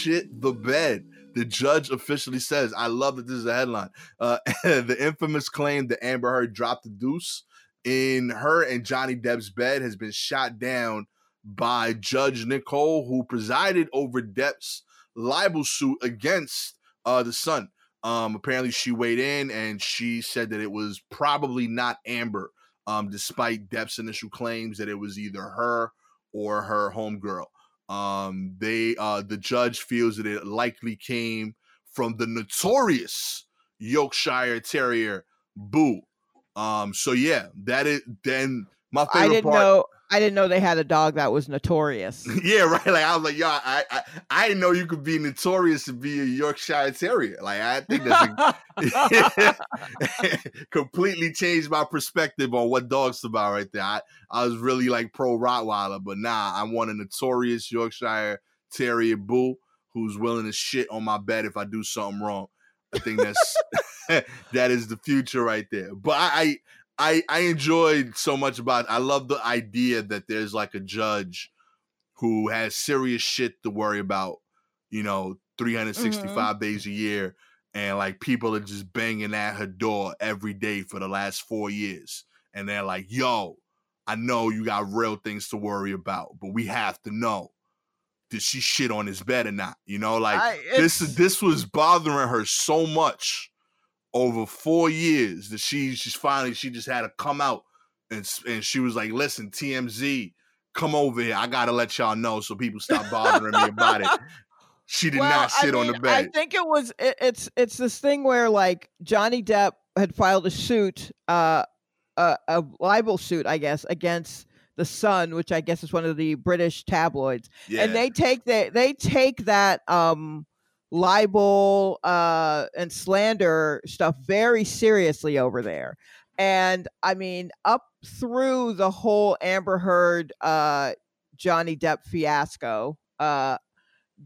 shit the bed. The judge officially says, I love that this is a headline. Uh, the infamous claim that Amber Heard dropped the deuce in her and Johnny Depp's bed has been shot down by Judge Nicol, who presided over Depp's libel suit against uh, the Sun. Um, apparently, she weighed in and she said that it was probably not Amber, um, despite Depp's initial claims that it was either her or her homegirl. Um, they uh, the judge feels that it likely came from the notorious Yorkshire Terrier Boo. Um, so yeah, that is then my favorite I didn't part. know. I didn't know they had a dog that was notorious. Yeah, right. Like I was like, yo, I, I, I didn't know you could be notorious to be a Yorkshire Terrier. Like I think that's a, completely changed my perspective on what dogs about right there. I, I was really like pro Rottweiler, but nah, I want a notorious Yorkshire Terrier bull who's willing to shit on my bed if I do something wrong. I think that's that is the future right there. But I, I I enjoyed so much about. I love the idea that there's like a judge who has serious shit to worry about. You know, 365 Mm-hmm. days a year, and like people are just banging at her door every day for the last four years, and they're like, "Yo, I know you got real things to worry about, but we have to know." Did she shit on his bed or not? You know, like I- this this was bothering her so much over four years that she she's finally she just had to come out and and she was like, listen, TMZ, come over here. I gotta let y'all know so people stop bothering me about it. She did Well, not I shit on the bed. I think it was it, it's it's this thing where like Johnny Depp had filed a suit, uh, a, a libel suit, I guess, against the Sun, which I guess is one of the British tabloids, yeah. and they take that they take that um libel uh and slander stuff very seriously over there. And I mean, up through the whole Amber Heard uh Johnny Depp fiasco, uh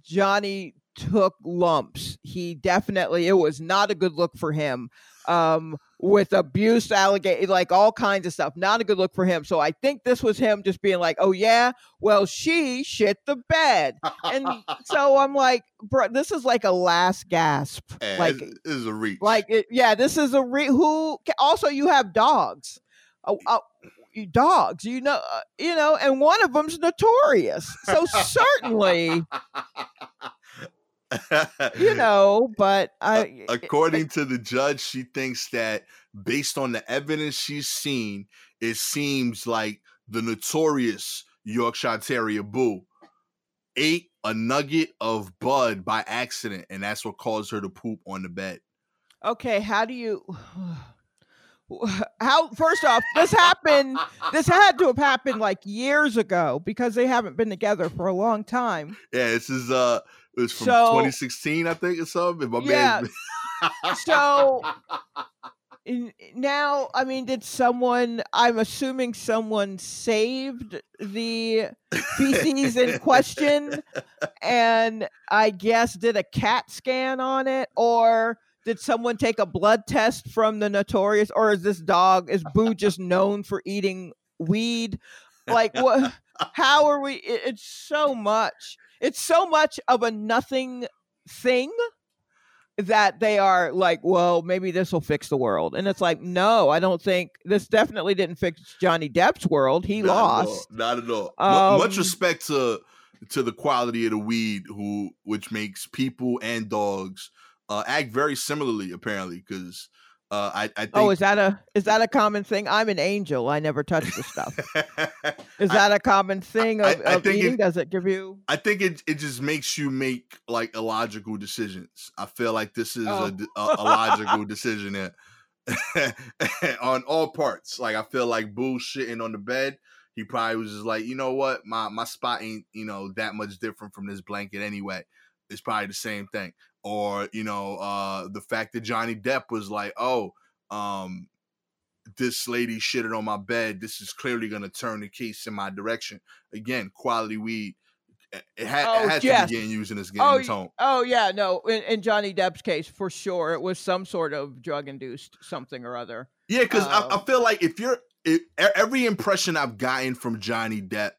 Johnny took lumps. He definitely it was not a good look for him. Um with abuse allegation like all kinds of stuff. Not a good look for him. So I think this was him just being like, "Oh yeah, well she shit the bed." And so I'm like, "Bro, this is like a last gasp." Yeah, like this, this is a reach. like it, yeah, this is a re- who also you have dogs. Uh, uh, dogs, you know, uh, you know, and one of them's notorious. So certainly, you know, but I according to the judge, she thinks that based on the evidence she's seen, it seems like the notorious Yorkshire Terrier Boo ate a nugget of bud by accident, and that's what caused her to poop on the bed. okay, how do you how first off, this happened this had to have happened like years ago because they haven't been together for a long time. Yeah, this is uh, it was from So- 2016, I think, or something. My Yeah, man, so now i mean did someone i'm assuming someone saved the feces in question and i guess did a cat scan on it? Or did someone take a blood test from the notorious or is this dog is boo just known for eating weed? Like what how are we it- it's so much it's so much of a nothing thing that they are like, well, maybe this will fix the world. And it's like, no, I don't think this definitely didn't fix Johnny Depp's world. He Not at lost. Not at all. Mu- much Um, respect to to the quality of the weed, who which makes people and dogs uh, act very similarly, apparently. Because uh, I, I think Oh, is that a is that a common thing? I'm an angel. I never touch the stuff. Is that a common thing of, I- I of think it- eating? Does it give you? I think it it just makes you make like illogical decisions. I feel like this is Oh. a a, a logical decision here. on all parts. Like I feel like bullshitting on the bed. He probably was just like, you know what, my my spot ain't you know that much different from this blanket anyway. It's probably the same thing. Or you know, uh, the fact that Johnny Depp was like, oh, um, this lady shitted on my bed. This is clearly gonna turn the case in my direction. Again, quality weed. It, it ha- Oh, it has yes. to be getting used in this game Oh, tone. Oh yeah, no. In, in Johnny Depp's case, for sure, it was some sort of drug induced something or other. Yeah, because I, I Um, feel like if you're e- every impression I've gotten from Johnny Depp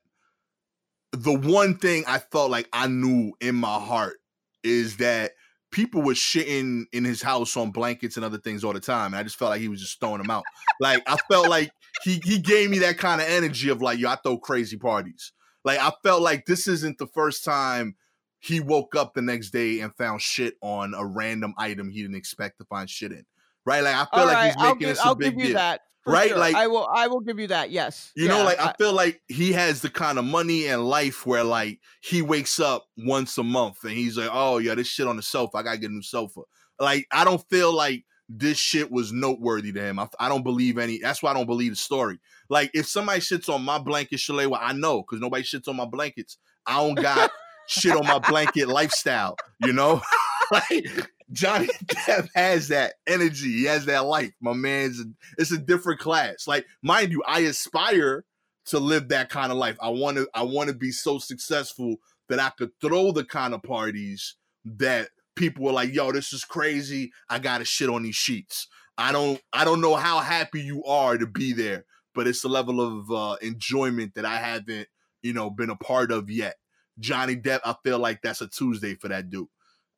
the one thing I felt like I knew in my heart is that people were shitting in his house on blankets and other things all the time. And I just felt like he was just throwing them out. like I felt like he he gave me that kind of energy of like, yo, I throw crazy parties. Like I felt like this isn't the first time he woke up the next day and found shit on a random item he didn't expect to find shit in. Right? Like I feel All like right, he's making I'll give, this a I'll big give you deal. that. For Right, sure. like- I will. I will give you that. Yes. You know, like I I- feel like he has the kind of money and life where like he wakes up once a month and he's like, oh yeah, this shit on the sofa. I gotta get a new sofa. Like I don't feel like this shit was noteworthy to him. I, I don't believe any. That's why I don't believe the story. Like if somebody shits on my blanket, Shalewa, I know because nobody shits on my blankets. I don't got shit on my blanket lifestyle. You know, like Johnny Depp has that energy. He has that life. My man's it's a different class. Like, mind you, I aspire to live that kind of life. I want to I want to be so successful that I could throw the kind of parties that people were like, "Yo, this is crazy. I got to shit on these sheets." I don't I don't know how happy you are to be there, but it's a level of uh enjoyment that I haven't, you know, been a part of yet. Johnny Depp, I feel like that's a Tuesday for that dude.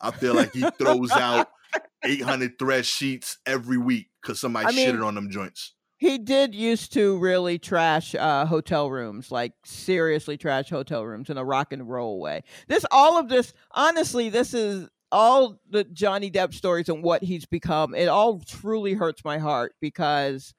I feel like he throws out 800 thread sheets every week because somebody I mean- shitted on them joints. He did used to really trash uh, hotel rooms, like seriously trash hotel rooms in a rock and roll way. This, all of this, honestly, this is all the Johnny Depp stories and what he's become. It all truly hurts my heart because,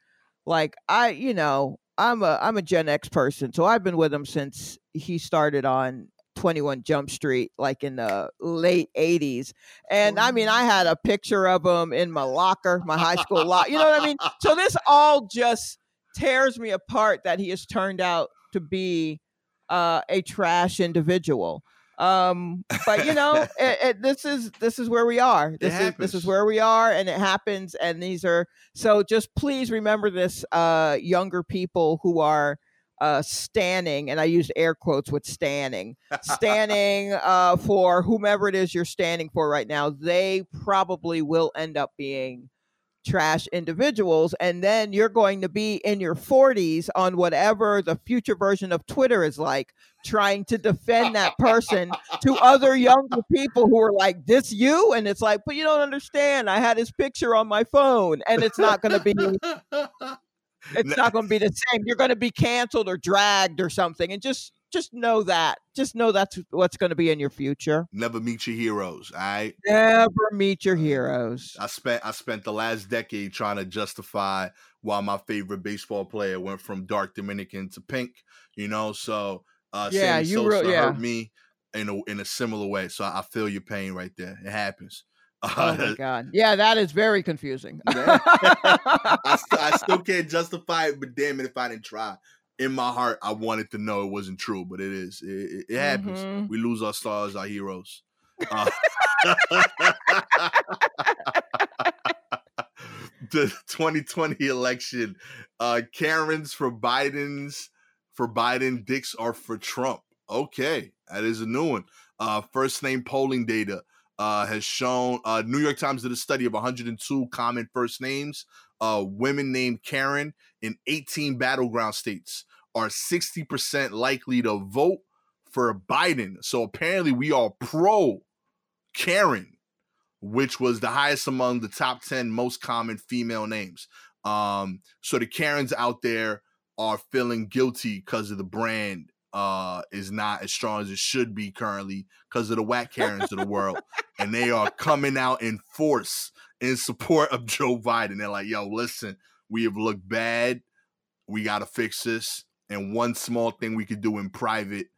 like, I, you know, I'm a I'm a Gen X person, so I've been with him since he started on 21 Jump Street, like in the late 80s. And I mean, I had a picture of him in my locker, my high school locker. You know what I mean? So this all just tears me apart that he has turned out to be uh, a trash individual. Um, but you know, it, it, this is this is where we are. This is this is where we are, and it happens. And these are so. Just please remember this, uh, younger people who are uh standing and i used air quotes with standing standing uh for whomever it is you're standing for right now they probably will end up being trash individuals and then you're going to be in your 40s on whatever the future version of twitter is like trying to defend that person to other younger people who are like this you? And it's like but you don't understand i had his picture on my phone and it's not going to be it's not going to be the same. You're going to be canceled or dragged or something, and just just know that. Just know that's what's going to be in your future. Never meet your heroes. All right. Never meet your heroes. I spent I spent the last decade trying to justify why my favorite baseball player went from dark Dominican to pink. You know, so uh, Yeah, Sammy you Sosa real- yeah. hurt me in a in a similar way. So I feel your pain right there. It happens. Oh Uh, my god. Yeah, that is very confusing. I, I still can't justify it, but damn it, if I didn't try, in my heart, I wanted to know it wasn't true, but it is. It, it, it happens. Mhm. We lose our stars, our heroes. Uh, the 2020 election, uh, Karens for Biden's for Biden, dicks are for Trump. Okay, that is a new one. Uh, first name polling data uh, has shown uh, New York Times did a study of 102 common first names. Uh, women named Karen in 18 battleground states are 60% likely to vote for Biden. So apparently, we are pro Karen, which was the highest among the top 10 most common female names. Um, so the Karens out there are feeling guilty because of the brand uh is not as strong as it should be currently because of the whack Karens of the world. And they are coming out in force in support of Joe Biden. They're like, yo, listen, we have looked bad. We gotta fix this. And one small thing we could do in private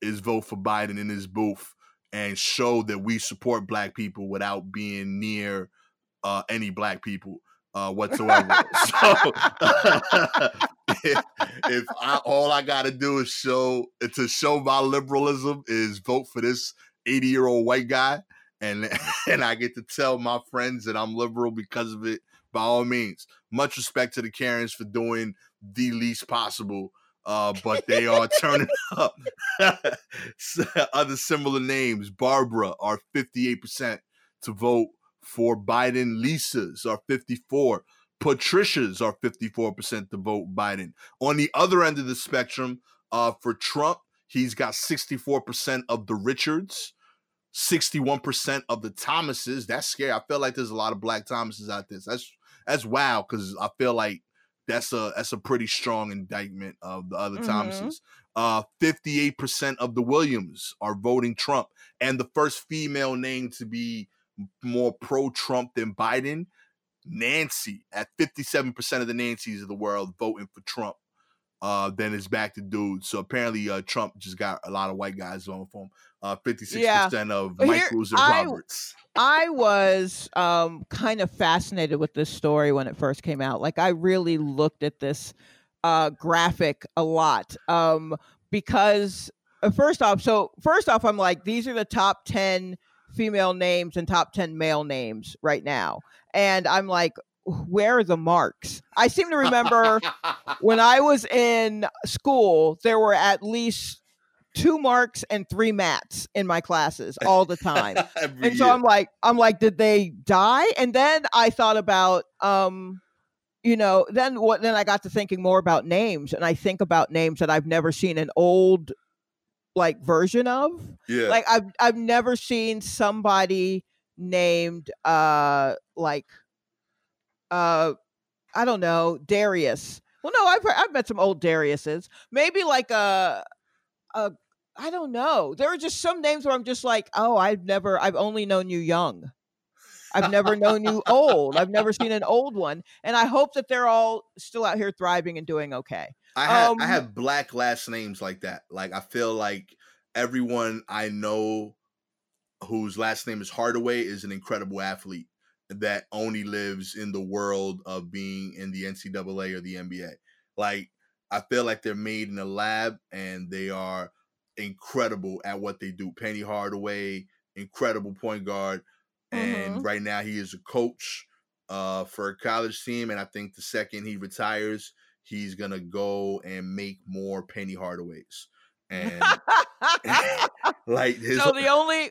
is vote for Biden in his booth and show that we support black people without being near uh, any black people uh, whatsoever. so if, if I, all I got to do is show to show my liberalism is vote for this 80 year old white guy, and and I get to tell my friends that I'm liberal because of it. By all means, much respect to the Karens for doing the least possible uh, but they are turning up. Other similar names, Barbara are 58% to vote for Biden. Lisa's are 54. Patricia's are 54% to vote Biden. On the other end of the spectrum, uh, for Trump, He's got 64% of the Richards, 61% of the Thomases. That's scary. I feel like there's a lot of black Thomases out there. That's that's wow because I feel like that's a that's a pretty strong indictment of the other Mhm. Thomases. Uh, 58% of the Williams are voting Trump, and the first female name to be more pro-Trump than Biden, Nancy. At 57% of the Nancys of the world voting for Trump. Uh, then it's back to dudes. So apparently, uh, Trump just got a lot of white guys voting for him. Uh, 56% of Here, Michaels and I- Roberts. I was um, kind of fascinated with this story when it first came out. Like, I really looked at this uh, graphic a lot um, because, uh, first off, so first off, I'm like, these are the top 10 female names and top 10 male names right now. And I'm like, where are the marks? I seem to remember when I was in school, there were at least two marks and three mats in my classes all the time and so i'm like i'm like did they die and then i thought about um you know then what then i got to thinking more about names and i think about names that i've never seen an old like version of yeah. like i've i've never seen somebody named uh like uh i don't know darius. Well no i've i've met some old dariuses. Maybe like a a i don't know. There are just some names where i'm just like oh i've never i've only known you young. I've never known you old. I've never seen an old one. And i hope that they're all still out here thriving and doing okay I have Um, I have black last names like that. Like I feel like everyone I know whose last name is Hardaway is an incredible athlete that only lives in the world of being in the NCAA or the NBA. Like I feel like they're made in a lab and they are incredible at what they do. Penny Hardaway, incredible point guard, and Mhm. right now he is a coach uh, for a college team. And I think the second he retires, he's gonna go and make more Penny Hardaways. And like his so the only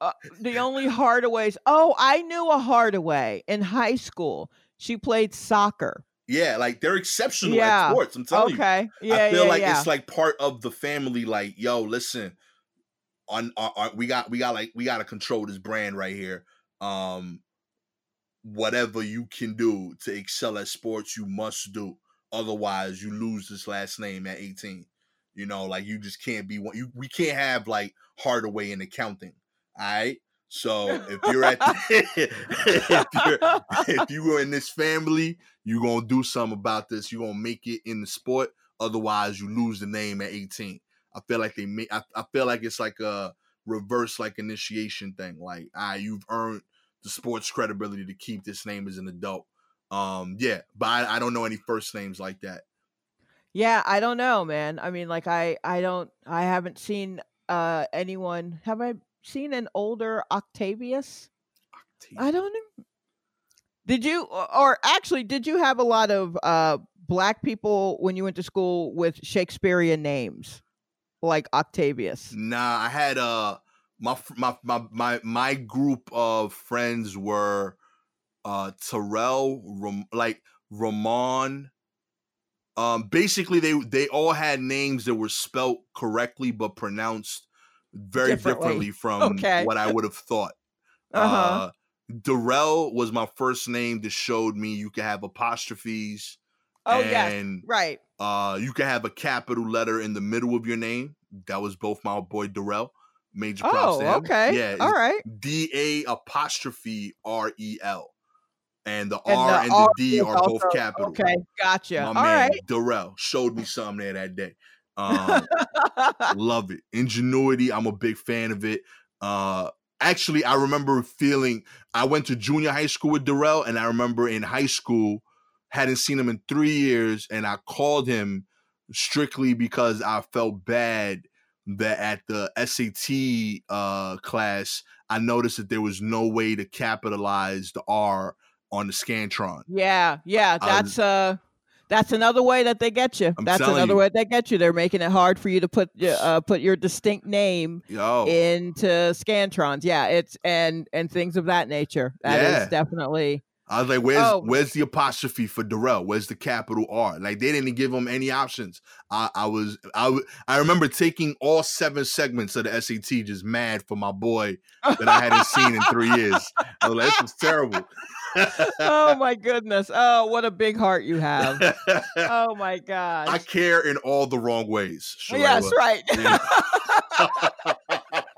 uh, the only Hardaways. Oh, I knew a Hardaway in high school. She played soccer. yeah, like they're exceptional Yeah, at sports. I'm telling you. Okay. Yeah, I feel yeah, like yeah. it's like part of the family. Like, yo, listen, on, on, on we got we got like we got to control this brand right here. Um, whatever you can do to excel at sports, you must do. Otherwise, you lose this last name at 18. You know, like you just can't be one. You we can't have like Hardaway in accounting. All right. So if you're at if you're if you were in this family, you're gonna do something about this. You're gonna make it in the sport. Otherwise, you lose the name at 18. I feel like they make. I, I feel like it's like a reverse like initiation thing. Like, ah, you've earned the sports credibility to keep this name as an adult. Um, yeah, but I, I don't know any first names like that. Yeah, I don't know, man. I mean, like I I don't I haven't seen uh anyone. Have I seen an older Octavius? Octavius. I don't know. Did you or- actually did you have a lot of uh black people when you went to school with Shakespearean names like Octavius? Nah, I had uh my my my my my group of friends were uh Terrell, Ram, like Ramon. Um, basically they they all had names that were spelt correctly but pronounced very Differently. differently from Okay. what I would have thought. Uh-huh. Uh, Darrell was my first name that showed me you could have apostrophes oh yes. Right. uh, you can have a capital letter in the middle of your name. That was both my boy Darrell. Major props Oh, to him. okay. Yeah. All right. D A apostrophe R E L. And the And R the and the R D are both also- capital. Okay, gotcha. My All man right. Darrell showed me something there that day. Um, love it. Ingenuity. I'm a big fan of it. Uh actually I remember feeling I went to junior high school with Darrell, and I remember in high school, hadn't seen him in three years, and I called him strictly because I felt bad that at the SAT uh class, I noticed that there was no way to capitalize the R on the Scantron. yeah, yeah. That's uh that's another way that they get you. I'm that's another you. way they get you. They're making it hard for you to put uh put your distinct name Yo. into scantrons yeah it's and and things of that nature That is Yeah. definitely I was like, "Where's Oh. where's the apostrophe for Darrell? Where's the capital R?" Like they didn't give him any options. I, I was I I remember taking all seven segments of the SAT just mad for my boy that I hadn't seen in three years. I was like, "This was terrible." oh my goodness. Oh, what a big heart you have. Oh my gosh. I care in all the wrong ways. yes, Shalala. right.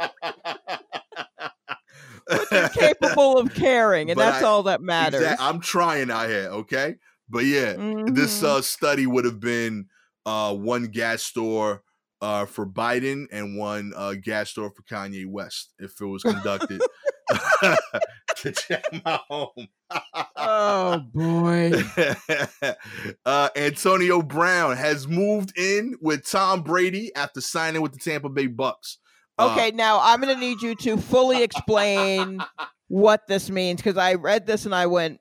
You're capable of caring, and But that's I- all that matters. I'm trying out here, okay? But yeah, this Mhm. uh study would have been uh one Gastor uh for Biden and one uh Gastor for Kanye West if it was conducted to check my home. oh boy. uh Antonio Brown has moved in with Tom Brady after signing with the Tampa Bay Bucks. Uh, Okay, now I'm going to need you to fully explain what this means because I read this and I went,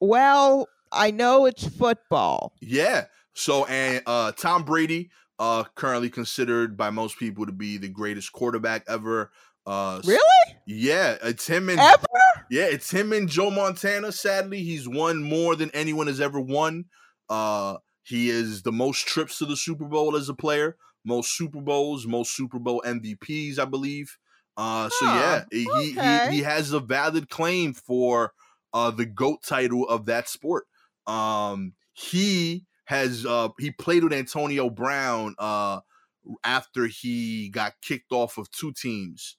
well, I know it's football. Yeah. So and uh Tom Brady, uh currently considered by most people to be the greatest quarterback ever. Uh Really? Yeah, it's him and Ever? yeah, it's him and Joe Montana. Sadly, he's won more than anyone has ever won. Uh he is the most trips to the Super Bowl as a player, most Super Bowls, most Super Bowl MVPs, I believe. Uh so Huh, yeah, he, okay. he he has a valid claim for uh the GOAT title of that sport. Um he has uh he played with Antonio Brown uh after he got kicked off of two teams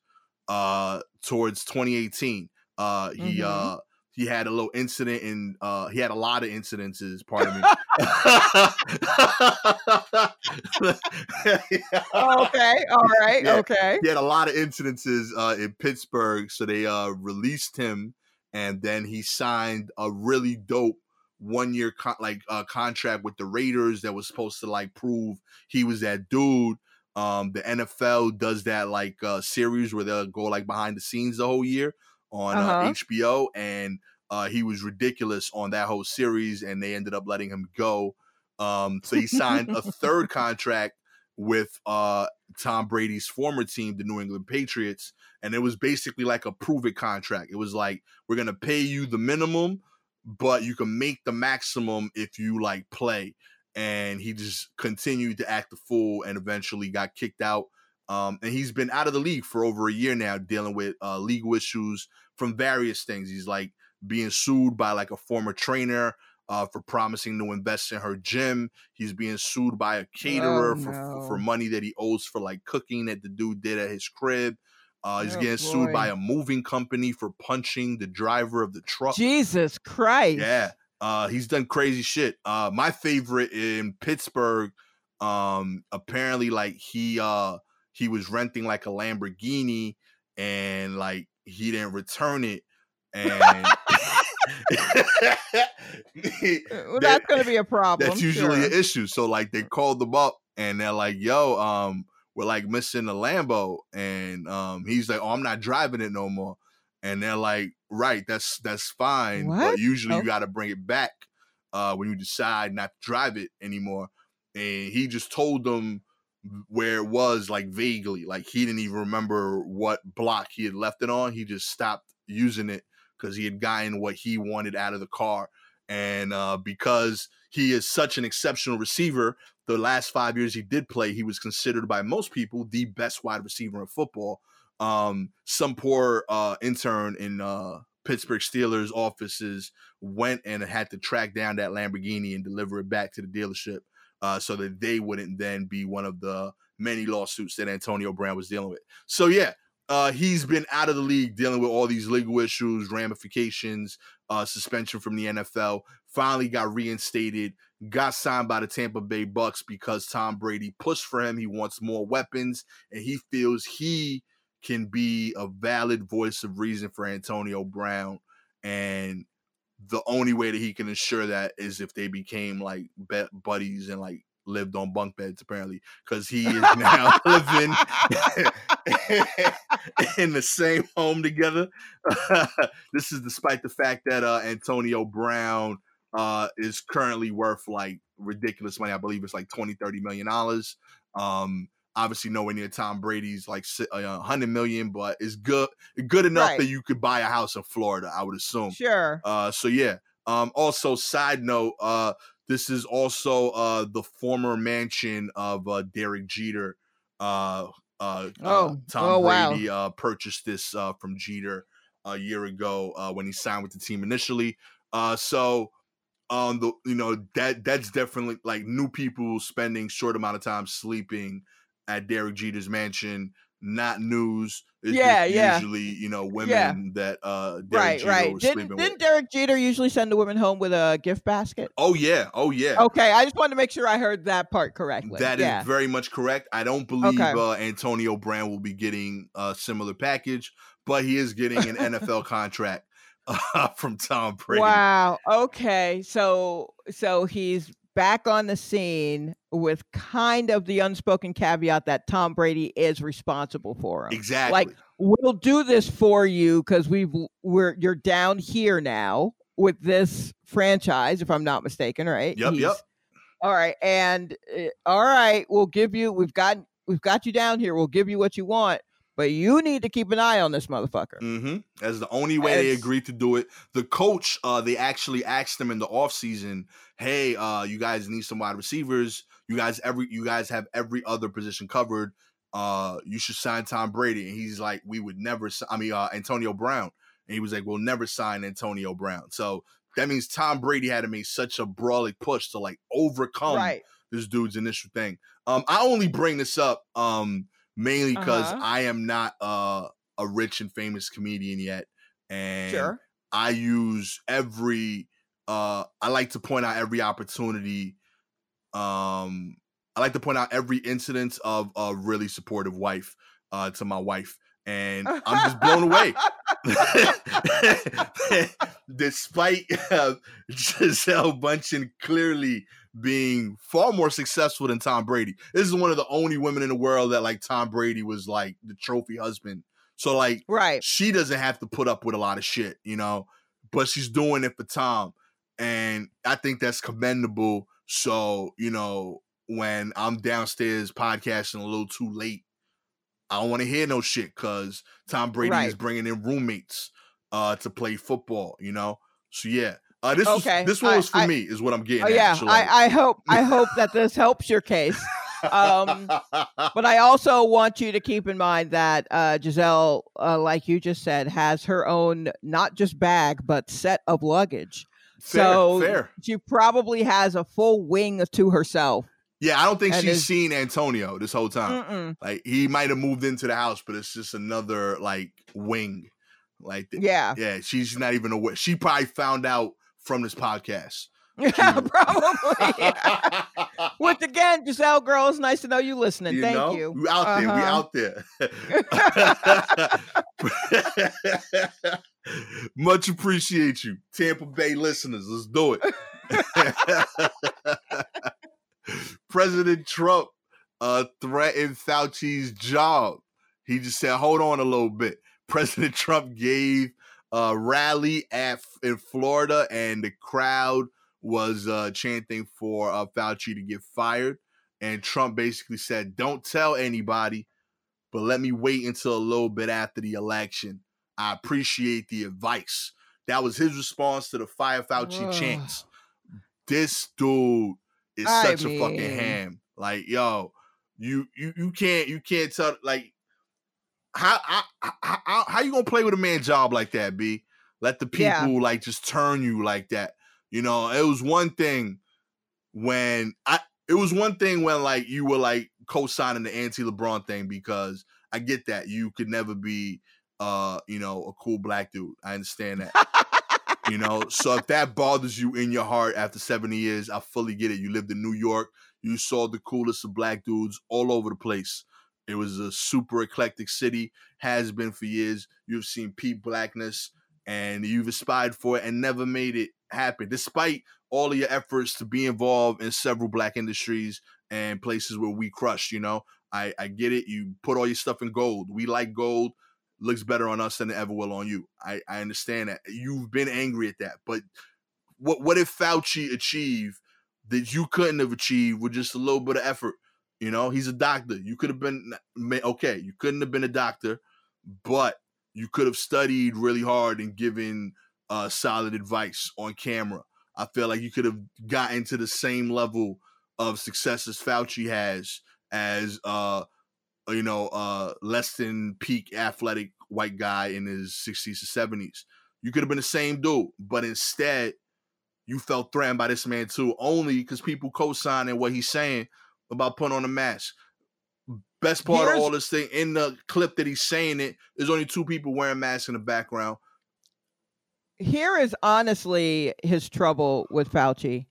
uh towards 2018. Uh he Mhm. uh he had a little incident and uh he had a lot of incidences, pardon me. Okay. All right. Yeah. Okay. he had a lot of incidences uh, in Pittsburgh, so they uh, released him, and then he signed a really dope one year con- like uh, contract with the Raiders that was supposed to like prove he was that dude. Um, the NFL does that like uh, series where they'll go like behind the scenes the whole year on uh, Uh-huh. HBO, and uh, he was ridiculous on that whole series, and they ended up letting him go. Um, so he signed a third contract with uh Tom Brady's former team, the New England Patriots, and it was basically like a prove it contract. It was like we're gonna pay you the minimum, but you can make the maximum if you like play. And he just continued to act the fool and eventually got kicked out. Um, and he's been out of the league for over a year now, dealing with uh, legal issues from various things. He's like being sued by like a former trainer uh, for promising to invest in her gym. He's being sued by a caterer Oh, for, for for money that he owes for like cooking that the dude did at his crib. Uh, he's Oh, getting sued by a moving company for punching the driver of the truck. Jesus Christ. Yeah. Uh, he's done crazy shit. Uh, my favorite in Pittsburgh, um, apparently like he uh he was renting like a Lamborghini and like he didn't return it and Uh, Well, that's to be a problem. that's usually sure. an issue. So like they called them up and they're like, "Yo, um, we're like missing the Lambo," and um, he's like, "Oh, I'm not driving it no more." And they're like, "Right, that's that's fine, but usually Oh. you got to bring it back uh, when you decide not to drive it anymore." And he just told them where it was, like vaguely, like he didn't even remember what block he had left it on. He just stopped using it because he had gotten what he wanted out of the car and uh, because he is such an exceptional receiver, the last five years he did play, he was considered by most people the best wide receiver in football. Um, some poor uh, intern in uh, Pittsburgh Steelers offices went and had to track down that Lamborghini and deliver it back to the dealership uh, so that they wouldn't then be one of the many lawsuits that Antonio Brown was dealing with. So yeah, uh, he's been out of the league dealing with all these legal issues, ramifications, uh, suspension from the NFL. Finally got reinstated, got signed by the Tampa Bay Bucks because Tom Brady pushed for him. He wants more weapons, and he feels he can be a valid voice of reason for Antonio Brown. And the only way that he can ensure that is if they became like buddies and like lived on bunk beds apparently because he is now living in the same home together. this is despite the fact that uh, Antonio Brown uh, is currently worth like ridiculous money. I believe it's like 20, 30 million dollars. Um, obviously nowhere near Tom Brady's like uh, 100 million, but it's good good enough Right. that you could buy a house in Florida, I would assume. Sure. Uh, so yeah. Um, also, side note, uh, this is also uh the former mansion of uh Derek Jeter. Uh, uh, uh Oh, Tom oh, wow. Brady uh purchased this uh from Jeter a year ago uh when he signed with the team initially. Uh, so um the you know that that's definitely like new people spending short amount of time sleeping at Derek Jeter's mansion. Not news. It's Yeah, yeah. Usually, you know, women Yeah. that uh Derek right, Jeter right. Didn't, didn't with. Derek Jeter usually send the women home with a gift basket? Oh yeah, oh yeah. Okay, I just wanted to make sure I heard that part correctly. That is yeah. very much correct. I don't believe Okay. uh, Antonio Brown will be getting a similar package, but he is getting an NFL contract uh, from Tom Brady. Wow. Okay. So so he's back on the scene with kind of the unspoken caveat that Tom Brady is responsible for him. Exactly. Like we'll do this for you because we've we're you're down here now with this franchise, if I'm not mistaken, right? Yep, yep. All right, and uh, all right, we'll give you. We've got we've got you down here. We'll give you what you want, but you need to keep an eye on this motherfucker. hmm That's the only way they agreed to do it. The coach, uh, they actually asked him in the offseason, hey, uh, you guys need some wide receivers. You guys every you guys have every other position covered. Uh, you should sign Tom Brady. And he's like, we would never si- I mean uh Antonio Brown. And he was like, We'll never sign Antonio Brown. So that means Tom Brady had to make such a brawling push to like overcome right. this dude's initial thing. Um, I only bring this up um mainly because Uh-huh. I am not uh, a rich and famous comedian yet, and Sure. I use every uh I like to point out every opportunity. Um, I like to point out every incident of a really supportive wife uh to my wife, and I'm just blown away. Despite uh, Gisele Bündchen clearly being far more successful than Tom Brady, this is one of the only women in the world that like Tom Brady was like the trophy husband. So like Right. she doesn't have to put up with a lot of shit, you know, but she's doing it for Tom. And I think that's commendable. So, you know, when I'm downstairs podcasting a little too late, I don't want to hear no shit because Tom Brady is bringing in roommates uh to play football, you know? So, yeah. Uh, this Okay, was this one was for I- me, is what I'm getting Oh at. yeah. So, like- I, I hope I hope that this helps your case. um, But I also want you to keep in mind that uh, Gisele, uh, like you just said, has her own not just bag but set of luggage. fair, so fair. she probably has a full wing to herself. Yeah, I don't think and she's is- seen Antonio this whole time. Mm-mm. Like he might have moved into the house, but it's just another like wing. Like Yeah, yeah, she's not even aware. She probably found out from this podcast. yeah, probably. Which again, Gisele, girl, it's nice to know you listening. You Thank know? you. We out there. We Uh-huh. out there. Much appreciate you, Tampa Bay listeners. Let's do it. President Trump uh, threatened Fauci's job. He just said, "Hold on a little bit." President Trump gave a rally at in Florida, and the crowd was uh, chanting for uh, Fauci to get fired. And Trump basically said, "Don't tell anybody, but let me wait until a little bit after the election. I appreciate the advice." That was his response to the fire Fauci chants. This dude is I such a fucking ham. Like, yo, you you you can't you can't tell like how how, how, how, how you gonna play with a man job like that, B? Let the people Yeah. like just turn you like that. You know, it was one thing when I it was one thing when like you were like co-signing the anti-LeBron thing because I get that you could never be uh, you know, a cool black dude. I understand that. you know, so if that bothers you in your heart after 70 years, I fully get it. You lived in New York, you saw the coolest of black dudes all over the place. It was a super eclectic city, has been for years. You've seen peak blackness and you've aspired for it and never made it happen, despite all of your efforts to be involved in several black industries and places where we crushed. You know, I, I get it. You put all your stuff in gold. We like gold. Looks better on us than it ever will on you. I, I understand that. You've been angry at that. But what what did Fauci achieve that you couldn't have achieved with just a little bit of effort? You know, he's a doctor. You could have been okay. You couldn't have been a doctor, but you could have studied really hard and given uh, solid advice on camera. I feel like you could have gotten to the same level of success as Fauci has as uh you know uh less than peak athletic white guy in his 60s or 70s. You could have been the same dude, but instead you felt threatened by this man too, only because people co-signing what he's saying about putting on a mask. Best part Here's, of all this thing in the clip that he's saying it, there's only two people wearing masks in the background. Here is honestly his trouble with Fauci.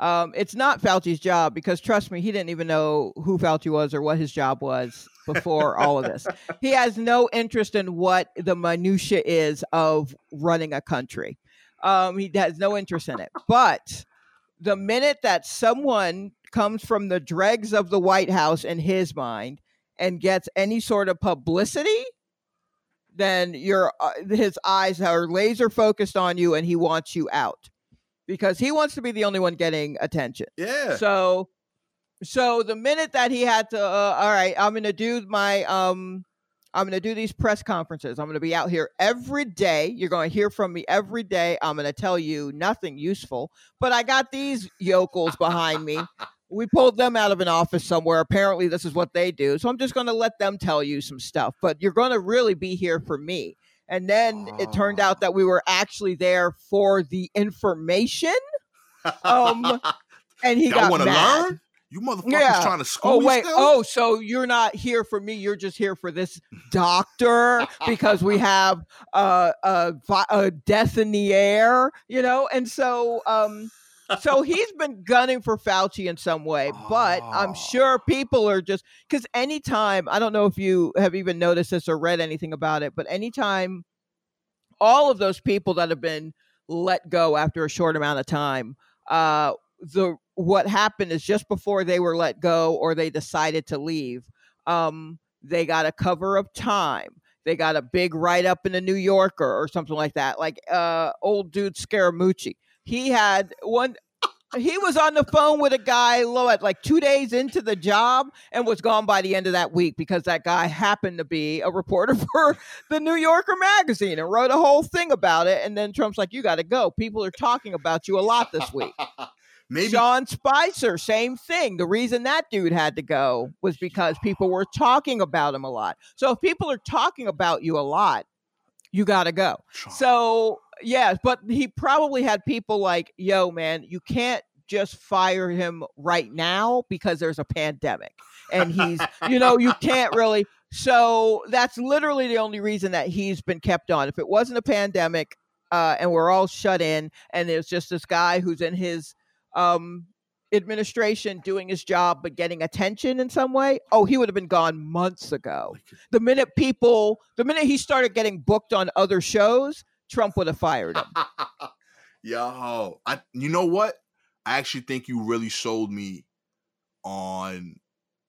Um, it's not Fauci's job because trust me, he didn't even know who Fauci was or what his job was before all of this. He has no interest in what the minutia is of running a country. Um, he has no interest in it. But the minute that someone comes from the dregs of the White House in his mind and gets any sort of publicity, then your uh, his eyes are laser focused on you and he wants you out because he wants to be the only one getting attention. Yeah. So so the minute that he had to uh, all right, I'm going to do my um I'm going to do these press conferences. I'm going to be out here every day. You're going to hear from me every day. I'm going to tell you nothing useful, but I got these yokels behind me. We pulled them out of an office somewhere. Apparently, this is what they do. So I'm just going to let them tell you some stuff, but you're going to really be here for me. And then oh. it turned out that we were actually there for the information. Um, and he Y'all got mad. Learn? You motherfuckers yeah. trying to school Oh wait, oh, so you're not here for me. You're just here for this doctor because we have uh, a, a death in the air, you know. And so, um, so he's been gunning for Fauci in some way, but I'm sure people are just because anytime I don't know if you have even noticed this or read anything about it, but anytime all of those people that have been let go after a short amount of time, uh, the what happened is just before they were let go or they decided to leave, um, they got a cover of time. They got a big write up in the New Yorker or something like that. Like uh, old dude Scaramucci. He had one he was on the phone with a guy low at like two days into the job and was gone by the end of that week because that guy happened to be a reporter for the New Yorker magazine and wrote a whole thing about it. And then Trump's like, "You got to go. People are talking about you a lot this week." Maybe Sean Spicer, same thing. The reason that dude had to go was because people were talking about him a lot. So if people are talking about you a lot, you got to go. So, yeah, but he probably had people like, yo, man, you can't just fire him right now because there's a pandemic. And he's, you know, you can't really. So that's literally the only reason that he's been kept on. If it wasn't a pandemic uh, and we're all shut in and there's just this guy who's in his um, administration doing his job but getting attention in some way, oh, he would have been gone months ago. The minute people, the minute he started getting booked on other shows, Trump would have fired him. Yo, I you know what? I actually think you really sold me on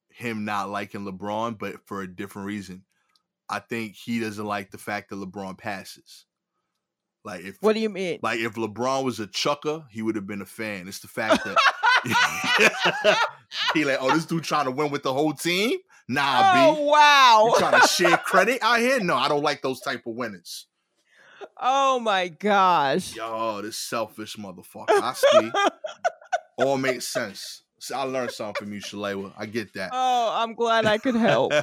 him not liking LeBron, but for a different reason. I think he doesn't like the fact that LeBron passes. Like if what do you mean? Like if LeBron was a chucker, he would have been a fan. It's the fact that he like, oh, this dude trying to win with the whole team. Nah, oh, B. Wow. You trying to share credit out here? No, I don't like those type of winners. Oh my gosh. Yo, this selfish motherfucker. I see. All makes sense. I learned something from you, Shalewa. I get that. Oh, I'm glad I could help.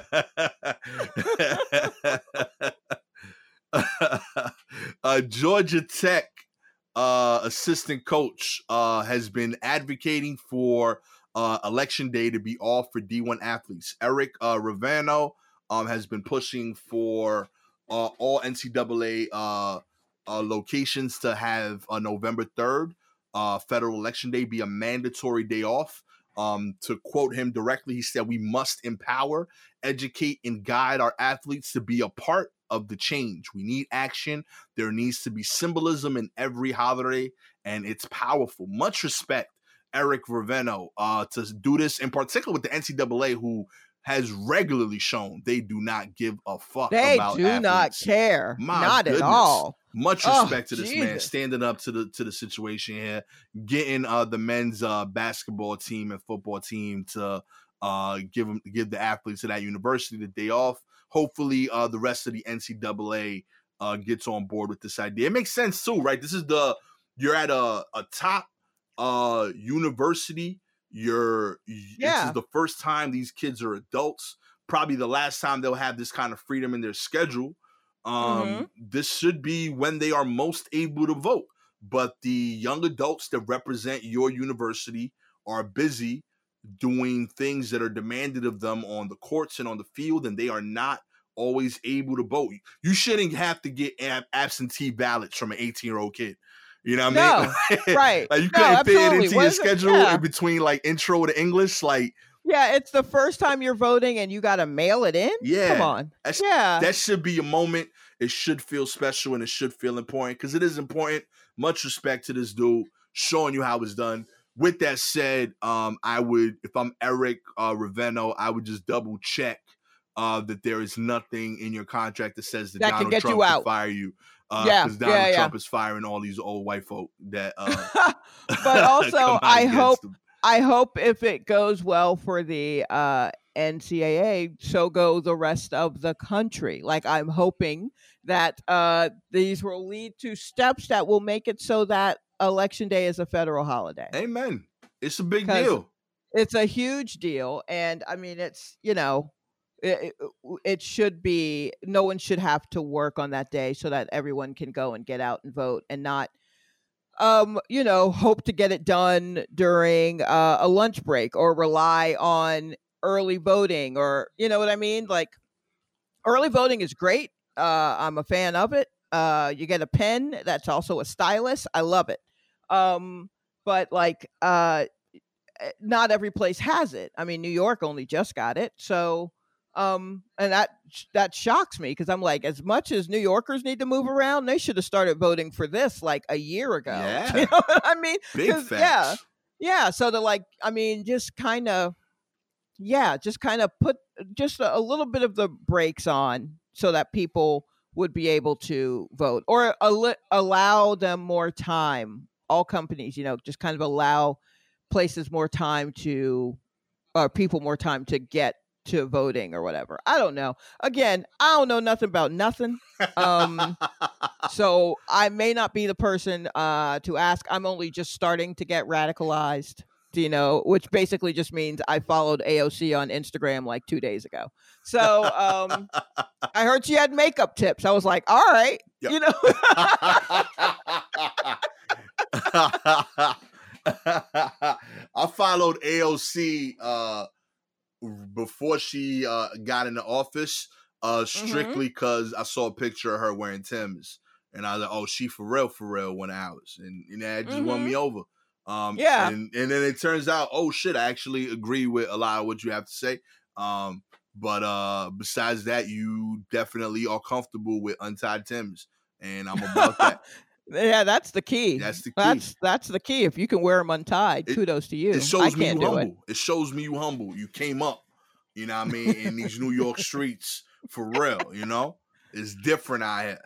uh, Georgia Tech uh, assistant coach uh, has been advocating for uh, election day to be off for D1 athletes. Eric uh, Reveno um, has been pushing for uh, all NCAA uh, uh, locations to have uh, November 3rd, uh, federal election day, be a mandatory day off. Um, to quote him directly, he said, We must empower, educate, and guide our athletes to be a part of the change. We need action. There needs to be symbolism in every holiday, and it's powerful. Much respect, Eric Reveno, uh, to do this in particular with the NCAA, who has regularly shown they do not give a fuck they about do athletes. not care My not goodness. at all much respect oh, to this Jesus. man standing up to the to the situation here getting uh the men's uh basketball team and football team to uh, give them give the athletes of that university the day off. Hopefully, uh, the rest of the NCAA uh, gets on board with this idea. It makes sense too, right? This is the you're at a, a top uh, university. You're Yeah. this is the first time these kids are adults. Probably the last time they'll have this kind of freedom in their schedule. Um, Mhm. This should be when they are most able to vote. But the young adults that represent your university are busy doing things that are demanded of them on the courts and on the field, and they are not always able to vote. You shouldn't have to get ab- absentee ballots from an 18 year old kid. You know what I mean? right. like you No, couldn't fit it into your schedule Yeah. in between like intro to English. Like, Yeah, it's the first time you're voting and you got to mail it in. yeah, Come on. that's- Yeah. that should be a moment. It should feel special and it should feel important because it is important. Much respect to this dude showing you how it's done. With that said, um, I would, if I'm Eric uh, Reveno, I would just double check uh, that there is nothing in your contract that says that, That can Donald get you Trump can fire you. Uh, Yeah, because Donald yeah, yeah. Trump is firing all these old white folk that. Uh, But also, I hope- him. I hope if it goes well for the uh, NCAA, so go the rest of the country. Like I'm hoping that uh, these will lead to steps that will make it so that election day is a federal holiday. Amen. It's a big deal. It's a huge deal, and I mean, it's you know, it, it- it should be. No one should have to work on that day, so that everyone can go and get out and vote, and not, um, you know, hope to get it done during uh, a lunch break or rely on early voting, or you know what I mean. Like, early voting is great. Uh, I'm a fan of it. Uh, you get a pen that's also a stylus. I love it. Um, but like, uh, eh, not every place has it. I mean, New York only just got it, so um, and that that shocks me because I'm like, as much as New Yorkers need to move around, they should have started voting for this like a year ago. Yeah. You know I mean? Big facts. yeah. Yeah, so to like, I mean, just kind of, yeah, just kind of put just a, a little bit of the brakes on so that people would be able to vote or al- allow them more time. All companies, you know, just kind of allow places more time to, or people more time to get to voting or whatever. I don't know. Again, I don't know nothing about nothing. Um, so I may not be the person uh, to ask. I'm only just starting to get radicalized, you know, which basically just means I followed AOC on Instagram like two days ago. So um, I heard she had makeup tips. I was like, all right, Yep. you know. I followed AOC uh before she uh got into office uh Mm-hmm. strictly because I saw a picture of her wearing Tim's and I was like, oh, she for real, for real, one hours. And, and that just won me over. Um Yeah. and, and then it turns out, oh shit, I actually agree with a lot of what you have to say. Um but uh besides that, you definitely are comfortable with untied Tim's. And I'm about that. yeah, that's the key. That's the key. That's that's the key. If you can wear them untied, It- kudos to you. It I shows me you humble. it. It. shows me you humble. You came up, you know what I mean, in these New York streets for real, you know? It's different out here.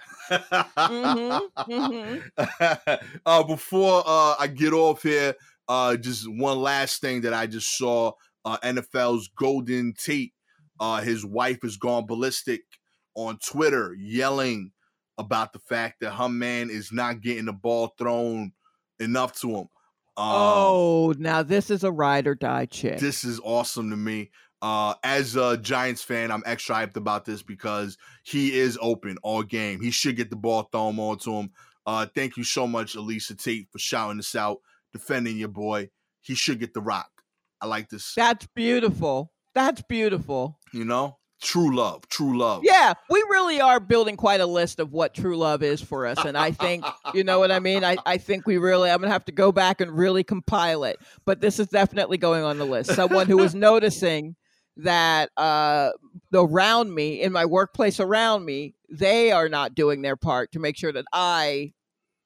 Mhm, mhm. uh, before uh, I get off here, uh, just one last thing that I just saw uh, NFL's Golden Tate, uh, his wife has gone ballistic on Twitter, yelling about the fact that her man is not getting the ball thrown enough to him. Um, oh, now this is a ride or die chick. this is awesome to me. Uh, as a Giants fan, I'm extra hyped about this because he is open all game. He should get the ball thrown more to him. Uh, thank you so much, Elisa Tate, for shouting this out, defending your boy. He should get the rock. I like this. That's beautiful. That's beautiful. You know, true love, true love. Yeah, we really are building quite a list of what true love is for us. And I think, you know what I mean? I, I think we really, I'm going to have to go back and really compile it. But this is definitely going on the list. Someone who is noticing that uh, around me, in my workplace around me, they are not doing their part to make sure that I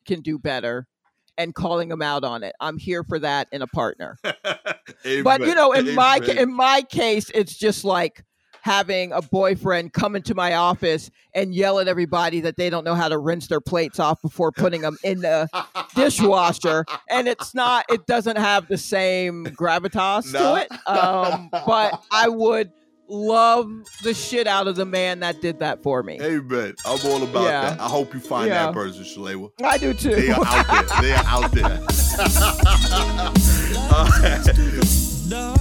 can do better and calling them out on it. I'm here for that in a partner. But you know, in my in my case, it's just like having a boyfriend come into my office and yell at everybody that they don't know how to rinse their plates off before putting them in the dishwasher. And it's not, it doesn't have the same gravitas No. to it. Um, but I would love the shit out of the man that did that for me. Hey man, I'm all about Yeah. that. I hope you find Yeah. that person, Shalewa. I do too. They are out there. They are out there. Dark,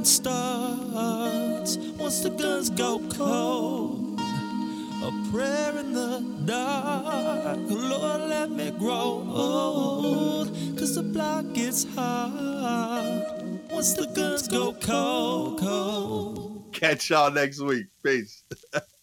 the starts once the guns go cold. A prayer in the dark. Lord, let me grow old. Cause the block gets hard once the guns go cold, cold. Catch y'all next week. Peace.